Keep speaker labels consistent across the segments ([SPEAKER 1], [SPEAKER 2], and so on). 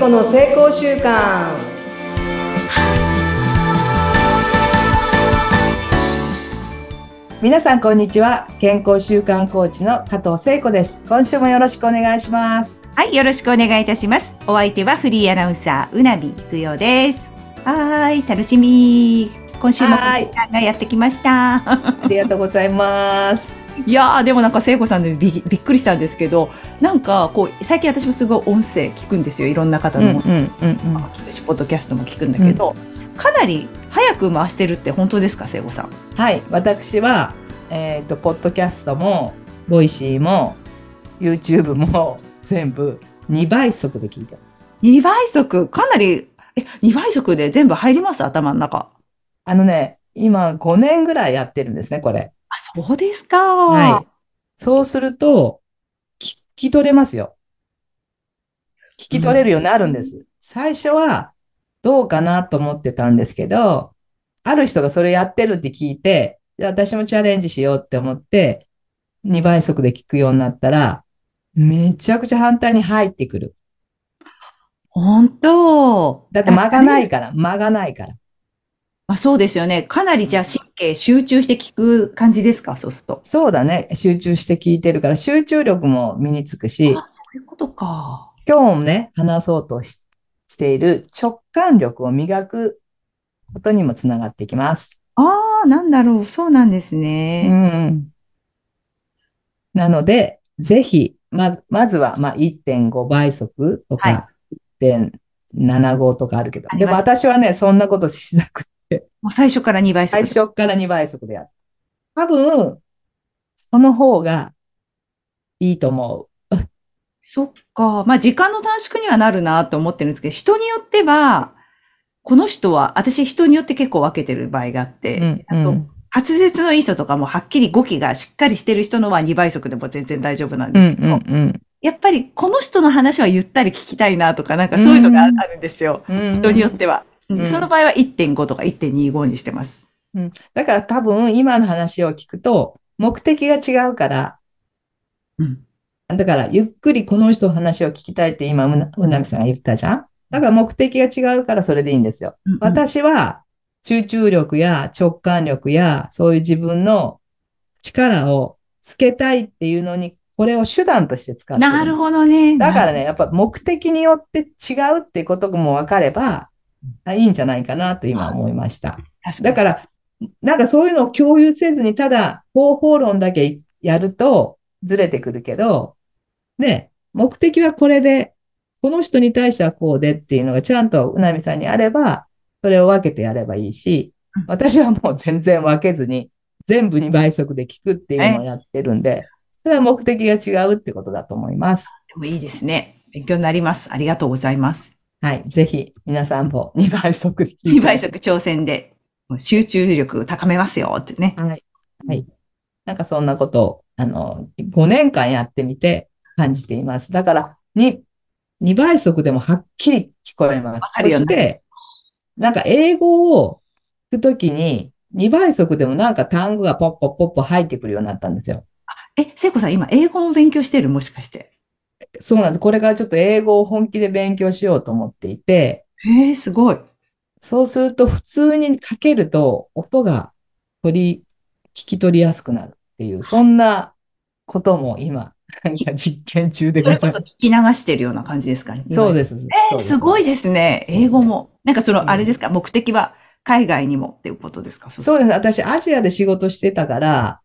[SPEAKER 1] 子の成功習慣皆さんこんにちは健康習慣コーチの加藤聖子です今週もよろしくお願いします
[SPEAKER 2] はい、よろしくお願いいたします。お相手はフリーアナウンサー、うなびいくよです。はい、楽しみ。今週も時間がやってきました。
[SPEAKER 1] ありがとうございます。
[SPEAKER 2] いやー、でもなんか聖子さんでびびっくりしたんですけど、なんかこう、最近私もすごい音声聞くんですよ。いろんな方の、
[SPEAKER 1] うんうんうん
[SPEAKER 2] ポッドキャストも聞くんだけど、かなり早く回してるって本当ですか、聖子さん？
[SPEAKER 1] はい。私はえっ、とポッドキャストもボイシーも YouTube も全部2倍速で聞いてます。
[SPEAKER 2] 2倍速、かなり、え、2倍速で全部入ります？頭の中。
[SPEAKER 1] あのね今5年ぐらいやってるんですねこれ
[SPEAKER 2] あ、そうですか。
[SPEAKER 1] はい。そうすると、聞き取れますよ。聞き取れるようになるんです。最初は、どうかなと思ってたんですけど、ある人がそれやってるって聞いて、じゃあ私もチャレンジしようって思って、2倍速で聞くようになったら、めちゃくちゃ反対に入ってくる。
[SPEAKER 2] 本当。
[SPEAKER 1] だって間がないから、間がないから。
[SPEAKER 2] まあそうですよね。かなりじゃあ神経集中して聞く感じですか？そうすると。
[SPEAKER 1] そうだね。集中して聞いてるから、集中力も身につくし、
[SPEAKER 2] あ、そういうことか。
[SPEAKER 1] 今日もね、話そうとししている直感力を磨くことにもつながってきます。
[SPEAKER 2] ああ、なんだろう。そうなんです
[SPEAKER 1] う
[SPEAKER 2] ね。
[SPEAKER 1] ん。なので、ぜひ、ま、まずは、まあ、1.5倍速とか、1.75とかあるけど、でも私はね、そんなことしなくて、
[SPEAKER 2] もう最初から2倍速
[SPEAKER 1] 最。初から2倍速でやる。多分、その方がいいと思う。
[SPEAKER 2] そっか。まあ時間の短縮にはなるなと思ってるんですけど、人によっては、この人は、私人によって結構分けてる場合があって、
[SPEAKER 1] うん
[SPEAKER 2] あと、
[SPEAKER 1] うん
[SPEAKER 2] 滑舌のいい人とかもはっきり語気がしっかりしてる人のは2倍速でも全然大丈夫なん
[SPEAKER 1] うん
[SPEAKER 2] ですけど、
[SPEAKER 1] うん
[SPEAKER 2] やっぱりこの人の話はゆったり聞きたいなとか、なんかそういうのがあ
[SPEAKER 1] うん
[SPEAKER 2] るんですよ。
[SPEAKER 1] うん。
[SPEAKER 2] 人によっては。
[SPEAKER 1] ん
[SPEAKER 2] その場合は1.5とか1.25にしてます。
[SPEAKER 1] うんだから多分今の話を聞くと目的が違うから、
[SPEAKER 2] うん。
[SPEAKER 1] だからゆっくりこの人の話を聞きたいって今うな、みさんが言ったじゃん？だから目的が違うからそれでいいんですよ。私は集中力や直感力やそういう自分の力をつけたいっていうのにこれを手段として使ってる。
[SPEAKER 2] なるほどね。
[SPEAKER 1] だからね、やっぱ目的によって違うっていうことも分かればあいいんじゃないかなと今思いました。
[SPEAKER 2] 確
[SPEAKER 1] だから、なんかそういうのを共有せずに、ただ方法論だけやるとずれてくるけど、ね、目的はこれで、この人に対してはこうでっていうのがちゃんとうなみさんにあれば、それを分けてやればいいし
[SPEAKER 2] うん、
[SPEAKER 1] 私はもう全然分けずに、全部2倍速で聞くっていうのをやってるんで、それは目的が違うってことだと思います。
[SPEAKER 2] でもいいですね。勉強になります。ありがとうございます。
[SPEAKER 1] はい。ぜひ、皆さんも2倍速で聞いて
[SPEAKER 2] 2倍速挑戦で集中力高めますよってね。
[SPEAKER 1] はい。はい。なんかそんなことを、あの、5年間やってみて感じています。だから、に、2倍速でもはっきり聞こえます。そして、なんか英語を聞くときに、2倍速でもなんか単語がポッポッポッポ入ってくるようになったんですよ。
[SPEAKER 2] え、聖子さん今英語も勉強してる？もしかして。
[SPEAKER 1] そうなんです。これからちょっと英語を本気で勉強しようと思っていて、
[SPEAKER 2] へえ、すごい。
[SPEAKER 1] そうすると普通にかけると音が取り、聞き取りやすくなるっていう、そんなことも今、なんか実験中で
[SPEAKER 2] それこ
[SPEAKER 1] ございます。
[SPEAKER 2] そ聞き流してるような感じですか？ね。
[SPEAKER 1] そうです。
[SPEAKER 2] えーすごいですね。英語も。なんかそ
[SPEAKER 1] うん
[SPEAKER 2] の、あれですか、目的は海外にもっていうことですか？
[SPEAKER 1] そうですね。私、アジアで仕事してたから、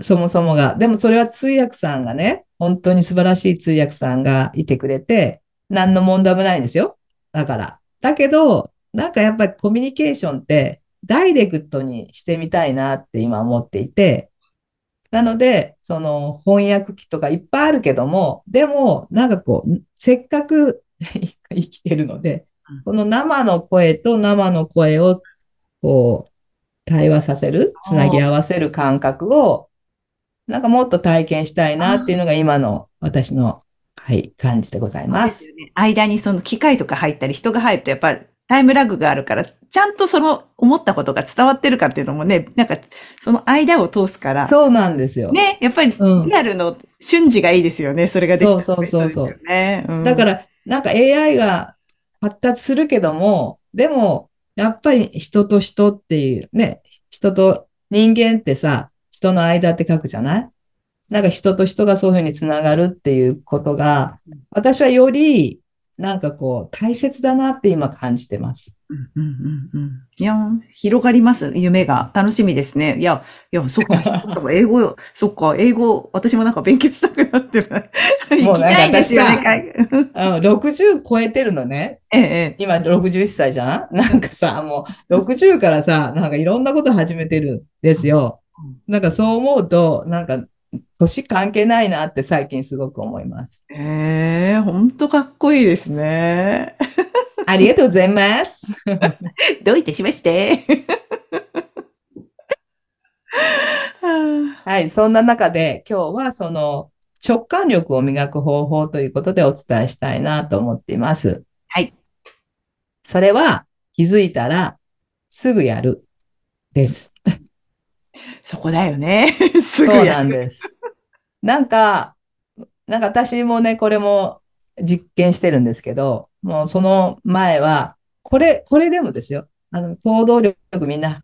[SPEAKER 1] そもそもが。でもそれは通訳さんがね、本当に素晴らしい通訳さんがいてくれて、何の問題もないんですよ。だから。だけど、なんかやっぱりコミュニケーションって、ダイレクトにしてみたいなって今思っていて、なので、その翻訳機とかいっぱいあるけども、でも、なんかこう、せっかく 生きてるので
[SPEAKER 2] うん、
[SPEAKER 1] この生の声と生の声を、こう、対話させる、つなぎ合わせる感覚を、なんかもっと体験したいなっていうのが今の私の、はい、感じでございま。
[SPEAKER 2] ですすよね。間にその機械とか入ったり人が入るとやっぱタイムラグがあるから、ちゃんとその思ったことが伝わってるかっていうのもね、なんかその間を通すから、
[SPEAKER 1] そうなんですよ。
[SPEAKER 2] ね、やっぱり
[SPEAKER 1] うん
[SPEAKER 2] リアルの瞬時がいいですよね。それができたら
[SPEAKER 1] そうそうそう。う
[SPEAKER 2] ん
[SPEAKER 1] だから、なんか AI が発達するけども、でも、やっぱり人と人っていうね、人と人間ってさ、人の間って書くじゃない？なんか人と人がそういうふうにつながるっていうことが、私はよりなんかこう大切だなって今感じてます。
[SPEAKER 2] うんうんうんうん。いや、広がります、夢が。楽しみですね。いや、いや、そっか、英語、そっか、英語、私もなんか勉強したくなってます。行きたいんですよね、海外
[SPEAKER 1] あの60超えてるのね。
[SPEAKER 2] ええ、ええ。
[SPEAKER 1] 今61歳じゃん？なんかさ、もう60からさ、なんかいろんなこと始めてるんですよ。なんかそう思うと、なんか年関係ないなって最近すごく思います。
[SPEAKER 2] ええ、ほんとかっこいいですね。
[SPEAKER 1] ありがとうございます。
[SPEAKER 2] どういたしまして。は
[SPEAKER 1] はい、そんな中で今日はその直感力を磨く方法ということでお伝えしたいなと思っています。
[SPEAKER 2] はい。
[SPEAKER 1] それは気づいたらすぐやるです。
[SPEAKER 2] そこだよね。すぐ
[SPEAKER 1] そうなんです。なんか、なんか私もね、これも実験してるんですけど、もうその前は、これ、これでもですよ。あの、行動力みんな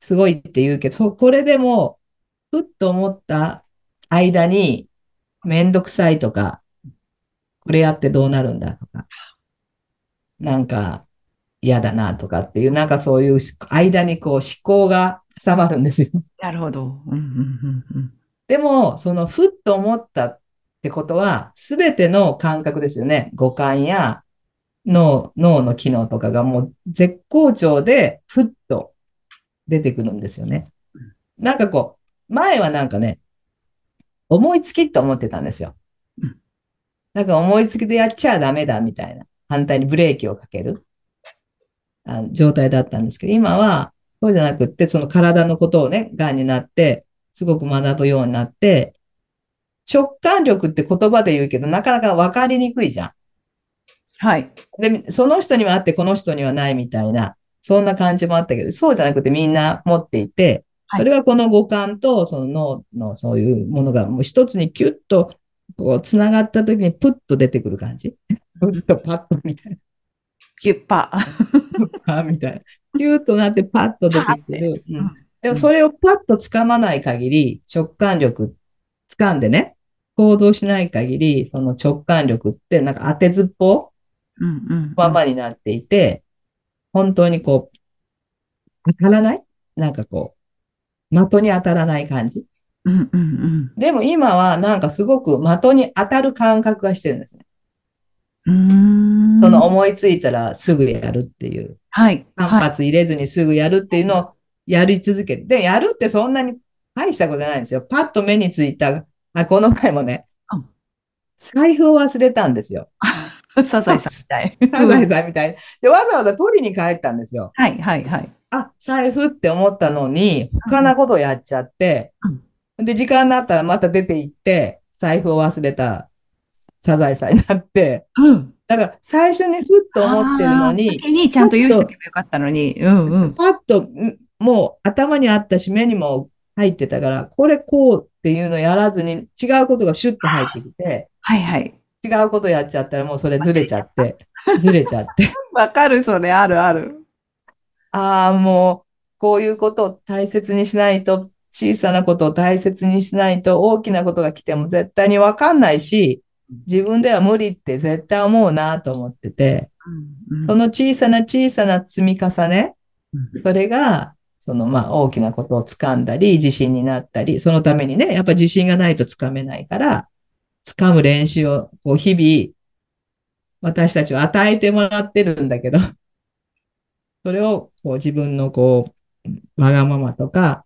[SPEAKER 1] すごいって言うけど、これでも、ふっと思った間に、めんどくさいとか、これやってどうなるんだとか、なんか嫌だなとかっていう、なんかそういう間にこう思考が挟まるんですよ。
[SPEAKER 2] なるほど。うんうんうんうん。
[SPEAKER 1] でも、そのふっと思ったってことは、すべての感覚ですよね。五感や脳、脳の機能とかがもう絶好調で、ふっと出てくるんですよね。なんかこう、前はなんかね、思いつきと思ってたんですよ
[SPEAKER 2] うん。
[SPEAKER 1] なんか思いつきでやっちゃダメだみたいな。反対にブレーキをかけるあの状態だったんですけど、今はそうじゃなくって、その体のことをね、癌になって、すごく学ぶようになって、直感力って言葉で言うけど、なかなかわかりにくいじゃん。
[SPEAKER 2] はい。
[SPEAKER 1] で、その人にはあって、この人にはないみたいな、そんな感じもあったけど、そうじゃなくてみんな持っていて、
[SPEAKER 2] はい
[SPEAKER 1] それはこの五感とその脳のそういうものがもう一つにキュッとこう繋がった時にプッと出てくる感じ。プッとパッとみたい
[SPEAKER 2] キュッパ。
[SPEAKER 1] な、みたいな。キュッとなってパッと出てくる。う
[SPEAKER 2] うんん
[SPEAKER 1] でもそれをパッと掴まない限り、直感力掴んでね、行動しない限り、その直感力ってなんか当てずっぽ
[SPEAKER 2] うんうん。
[SPEAKER 1] ままになっていて、本当にこう、当たらない？なんかこう、的に当たらない感じ？
[SPEAKER 2] うんうんうん。
[SPEAKER 1] でも今はなんかすごく的に当たる感覚がしてるんですね。その思いついたらすぐやるっていう。
[SPEAKER 2] はい。
[SPEAKER 1] 反
[SPEAKER 2] はい。
[SPEAKER 1] 発入れずにすぐやるっていうのをやり続けて。で、やるってそんなに大したことないんですよ。パッと目についた、あ、この前もね
[SPEAKER 2] うん、
[SPEAKER 1] 財布を忘れたんですよ。
[SPEAKER 2] サザエさんみたい。
[SPEAKER 1] サザエさんみたいに。で、わざわざ取りに帰ったんですよ。
[SPEAKER 2] はいはいはい。
[SPEAKER 1] あ、財布って思ったのに、他なことやっちゃって、で、時間になったらまた出て行って、財布を忘れたサザエさんになって、
[SPEAKER 2] うん。
[SPEAKER 1] だから最初にふっと思ってるのに、
[SPEAKER 2] 先にちゃんと用意しておけばよかったのに。うんうん。
[SPEAKER 1] パッと、んもう頭にあったし、目にも入ってたから、これこうっていうのやらずに、違うことがシュッと入ってきて、
[SPEAKER 2] はいはい。
[SPEAKER 1] 違うことやっちゃったらもうそれずれちゃって、ずれちゃって。
[SPEAKER 2] わかる、それ、あるある。
[SPEAKER 1] ああ、もう、こういうことを大切にしないと、小さなことを大切にしないと、大きなことが来ても絶対にわかんないし、自分では無理って絶対思うなと思ってて、
[SPEAKER 2] うん
[SPEAKER 1] その小さな小さな積み重ね、
[SPEAKER 2] うん。
[SPEAKER 1] それが、そのまあ大きなことを掴んだり、自信になったり、そのためにね、やっぱ自信がないと掴めないから、掴む練習をこう日々、私たちは与えてもらってるんだけど、それをこう自分のこう、わがままとか、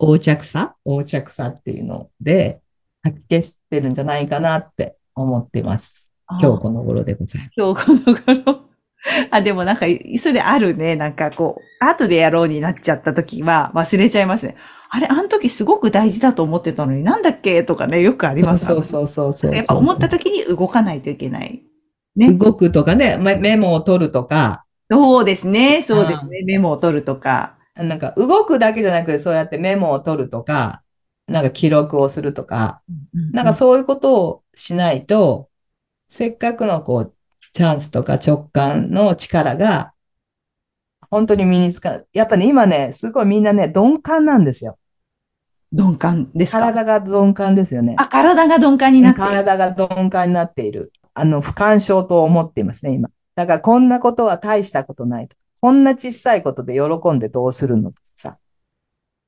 [SPEAKER 1] 横着さ横着さっていうので、吐き消してるんじゃないかなって思っています。今日この頃でございます。
[SPEAKER 2] 今日この頃。あ、でもなんか、それあるね。なんかこう、後でやろうになっちゃった時は忘れちゃいますね。あれ、あの時すごく大事だと思ってたのになんだっけとかね、よくあります。
[SPEAKER 1] そうそうそうそう。
[SPEAKER 2] やっぱ思った時に動かないといけない。ね。
[SPEAKER 1] 動くとかね、メメモを取るとか、
[SPEAKER 2] そうですね。そうですね。メモを取るとか。
[SPEAKER 1] なんか動くだけじゃなくてそうやってメモを取るとか、なんか記録をするとか、なんかそういうことをしないと、せっかくのこう、チャンスとか直感の力が、本当に身につかない。やっぱね、今ね、すごいみんなね、鈍感なんですよ。
[SPEAKER 2] 鈍感ですか？
[SPEAKER 1] 体が鈍感ですよね。
[SPEAKER 2] あ、体が鈍感になってる。
[SPEAKER 1] 体が鈍感になっている。あの、不干渉と思っていますね、今。だから、こんなことは大したことないと。こんな小さいことで喜んでどうするのさ。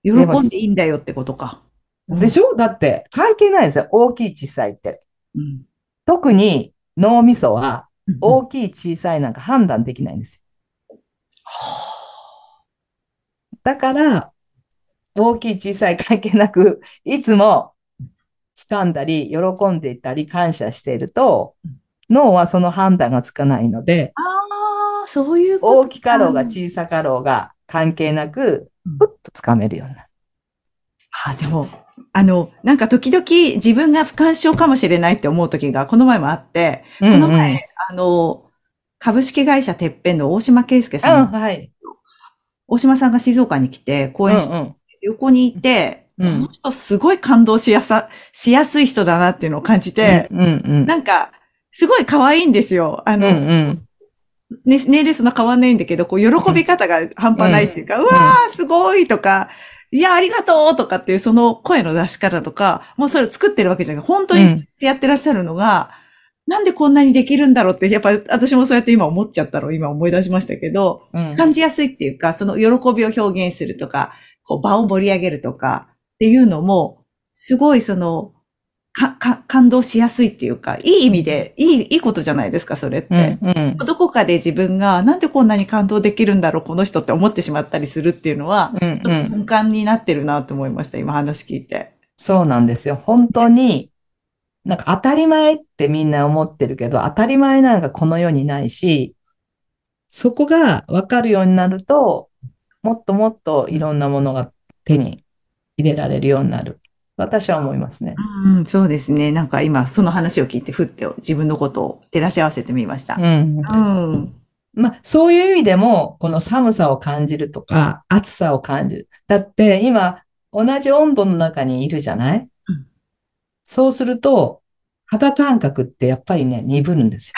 [SPEAKER 2] 喜んでいいんだよってことか。
[SPEAKER 1] でしょ？だって、関係ないですよ。大きい小さいって。
[SPEAKER 2] うん。
[SPEAKER 1] 特に脳みそは
[SPEAKER 2] うん
[SPEAKER 1] 大きい小さいなんか判断できないんですよ。だから、大きい小さい関係なく、いつも掴んだり、喜んでいたり、感謝していると、脳はその判断がつかないので、
[SPEAKER 2] ああ、そういう
[SPEAKER 1] 大きかろうが小さかろうが関係なく
[SPEAKER 2] うん、
[SPEAKER 1] ふっと掴めるようになる。
[SPEAKER 2] あ、でも、あの、なんか時々自分が不干渉かもしれないって思う時がこの前もあって、この前、
[SPEAKER 1] うんうん
[SPEAKER 2] あの、株式会社てっぺんの大島圭介さん、
[SPEAKER 1] うん、はい。
[SPEAKER 2] 大島さんが静岡に来て講演して、
[SPEAKER 1] うんうん
[SPEAKER 2] 横にいて、
[SPEAKER 1] うん
[SPEAKER 2] この人すごい感動しやさ、しやすい人だなっていうのを感じて、
[SPEAKER 1] うんうん
[SPEAKER 2] なんか、すごい可愛いんですよ。あ
[SPEAKER 1] うん。
[SPEAKER 2] の、
[SPEAKER 1] うんうん。
[SPEAKER 2] ね、年齢そんな変わんないんだけど、こう、喜び方が半端ないっていうか、うわー、すごいとか、いや、ありがとうとかっていう、その声の出し方とか、もうそれを作ってるわけじゃなくて、本当に
[SPEAKER 1] うん。
[SPEAKER 2] やってらっしゃるのが、なんでこんなにできるんだろうって、やっぱり私もそうやって今思っちゃったのを今思い出しましたけど、
[SPEAKER 1] うん。
[SPEAKER 2] 感じやすいっていうか、その喜びを表現するとか、こう場を盛り上げるとかっていうのも、すごいその、か、か、感動しやすいっていうか、いい意味で、いい、いいことじゃないですか、それって。
[SPEAKER 1] うんうん
[SPEAKER 2] どこかで自分がなんでこんなに感動できるんだろう、この人って思ってしまったりするっていうのは、
[SPEAKER 1] うん
[SPEAKER 2] ちょっと鈍感になってるなと思いました、今話聞いて。
[SPEAKER 1] そうなんですよ。本当に、なんか当たり前ってみんな思ってるけど、当たり前なんかこの世にないし、そこが分かるようになると、もっともっといろんなものが手に入れられるようになる。私は思いますね。
[SPEAKER 2] うん、そうですね。なんか今、その話を聞いて、ふって自分のことを照らし合わせてみました。
[SPEAKER 1] うん。
[SPEAKER 2] うん。
[SPEAKER 1] まあ、そういう意味でも、この寒さを感じるとか、暑さを感じる。だって今、同じ温度の中にいるじゃない？
[SPEAKER 2] うん
[SPEAKER 1] そうすると、肌感覚ってやっぱりね、鈍るんですよ。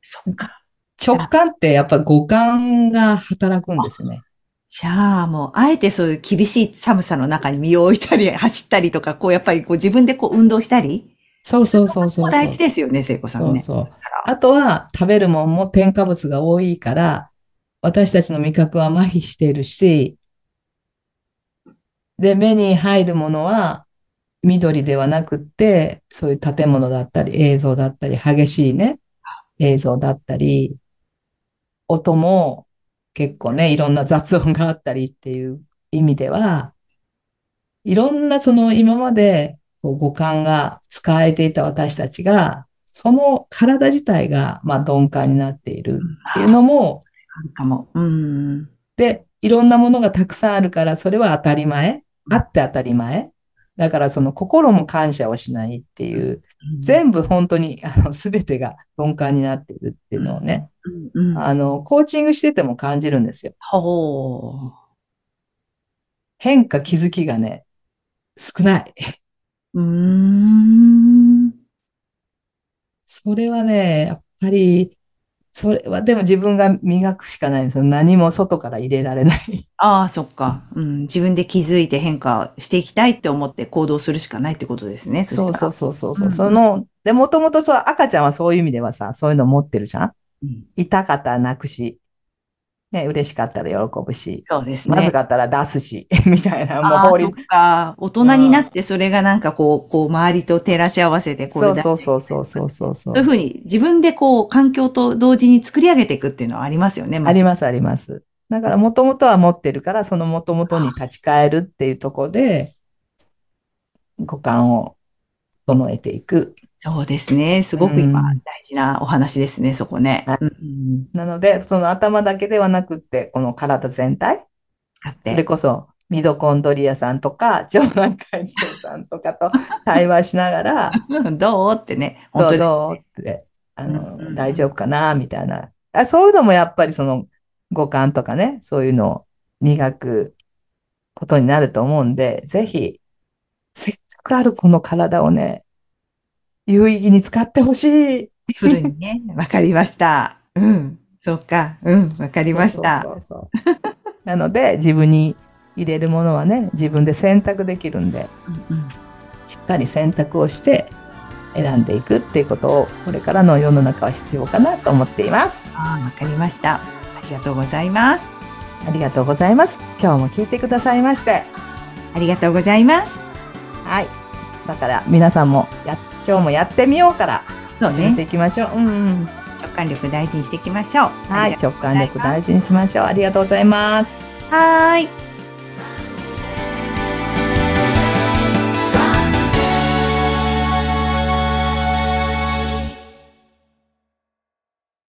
[SPEAKER 2] そっか。
[SPEAKER 1] 直感ってやっぱ五感が働くんですよね。
[SPEAKER 2] じゃあもう、あえてそういう厳しい寒さの中に身を置いたり、走ったりとか、こう、やっぱりこう自分でこう運動したり、
[SPEAKER 1] そうそうそうそうそう。
[SPEAKER 2] 大事ですよね、聖子さんね。
[SPEAKER 1] そうそう。あとは食べるもんも添加物が多いから、私たちの味覚は麻痺しているし、で、目に入るものは緑ではなくって、そういう建物だったり、映像だったり、激しいね、映像だったり、音も結構ね、いろんな雑音があったりっていう意味では、いろんなその今までこう五感が使えていた私たちが、その体自体が、まあ、鈍感になっているっていうのも、
[SPEAKER 2] かも、うん。
[SPEAKER 1] で、いろんなものがたくさんあるから、それは当たり前？あって当たり前？だから、その心も感謝をしないっていう、全部本当に、あの、すべてが鈍感になっているっていうのをね。あの、コーチングしてても感じるんですよ。変化、気づきがね、少ない。
[SPEAKER 2] うーん。
[SPEAKER 1] それはね、やっぱり、それはでも自分が磨くしかないんですよ。何も外から入れられない。
[SPEAKER 2] ああ、そっか。うん。自分で気づいて変化していきたいって思って行動するしかないってことですね。
[SPEAKER 1] そうそう
[SPEAKER 2] う。
[SPEAKER 1] そうそうそう。
[SPEAKER 2] うん
[SPEAKER 1] その、で、もともとそう、赤ちゃんはそういう意味ではさ、そういうの持ってるじゃん？
[SPEAKER 2] うん
[SPEAKER 1] 痛かったら泣くし、ね、嬉しかったら喜ぶし、
[SPEAKER 2] そうですね。
[SPEAKER 1] まずかったら出すし、みたいな、もう法律
[SPEAKER 2] そっ。か。大人になってそれがなんかこう、こう、周りと照らし合わせて、こ
[SPEAKER 1] そうそうそうそうそうそうそう
[SPEAKER 2] いうふうに自分でこう、環境と同時に作り上げていくっていうのはありますよね。
[SPEAKER 1] ありますあります。だから、もともとは持ってるから、そのもともとに立ち返るっていうところで、五感を整えていく。
[SPEAKER 2] そうですね。すごく今、
[SPEAKER 1] うん
[SPEAKER 2] 大事なお話ですね、そこね。
[SPEAKER 1] はい
[SPEAKER 2] うん。
[SPEAKER 1] なので、その頭だけではなくって、この体全体、
[SPEAKER 2] 使っ
[SPEAKER 1] それ
[SPEAKER 2] て。
[SPEAKER 1] こそ、ミトコンドリアさんとか、腸内環境さんとかと対話しながら、
[SPEAKER 2] う んどうってね。
[SPEAKER 1] どう
[SPEAKER 2] 本当に。
[SPEAKER 1] どうって、あ
[SPEAKER 2] うんう
[SPEAKER 1] の、
[SPEAKER 2] ん
[SPEAKER 1] 大丈夫かなみたいな。あ、そういうのもやっぱりその五感とかね、そういうのを磨くことになると思うんで、ぜひ、せっかくあるこの体をね、有意義に使ってほしい。
[SPEAKER 2] するにね。わかりました。うん。そうか。うん。わかりました。
[SPEAKER 1] そうそうそうそうなので、自分に入れるものはね、自分で選択できるんで、
[SPEAKER 2] うんうん
[SPEAKER 1] しっかり選択をして選んでいくっていうことを、これからの世の中は必要かなと思っています。
[SPEAKER 2] わかりました。ありがとうございます。
[SPEAKER 1] ありがとうございます。今日も聞いてくださいまして。
[SPEAKER 2] ありがとうございます。
[SPEAKER 1] はい。だから皆さんもや、今日もやってみようから、
[SPEAKER 2] そう
[SPEAKER 1] 始めて
[SPEAKER 2] ね。
[SPEAKER 1] いきましょう。うんうん。
[SPEAKER 2] 直感力大事にしていきましょう。
[SPEAKER 1] はい。直感力大事にしましょう。ありがとうございます。
[SPEAKER 2] はーい。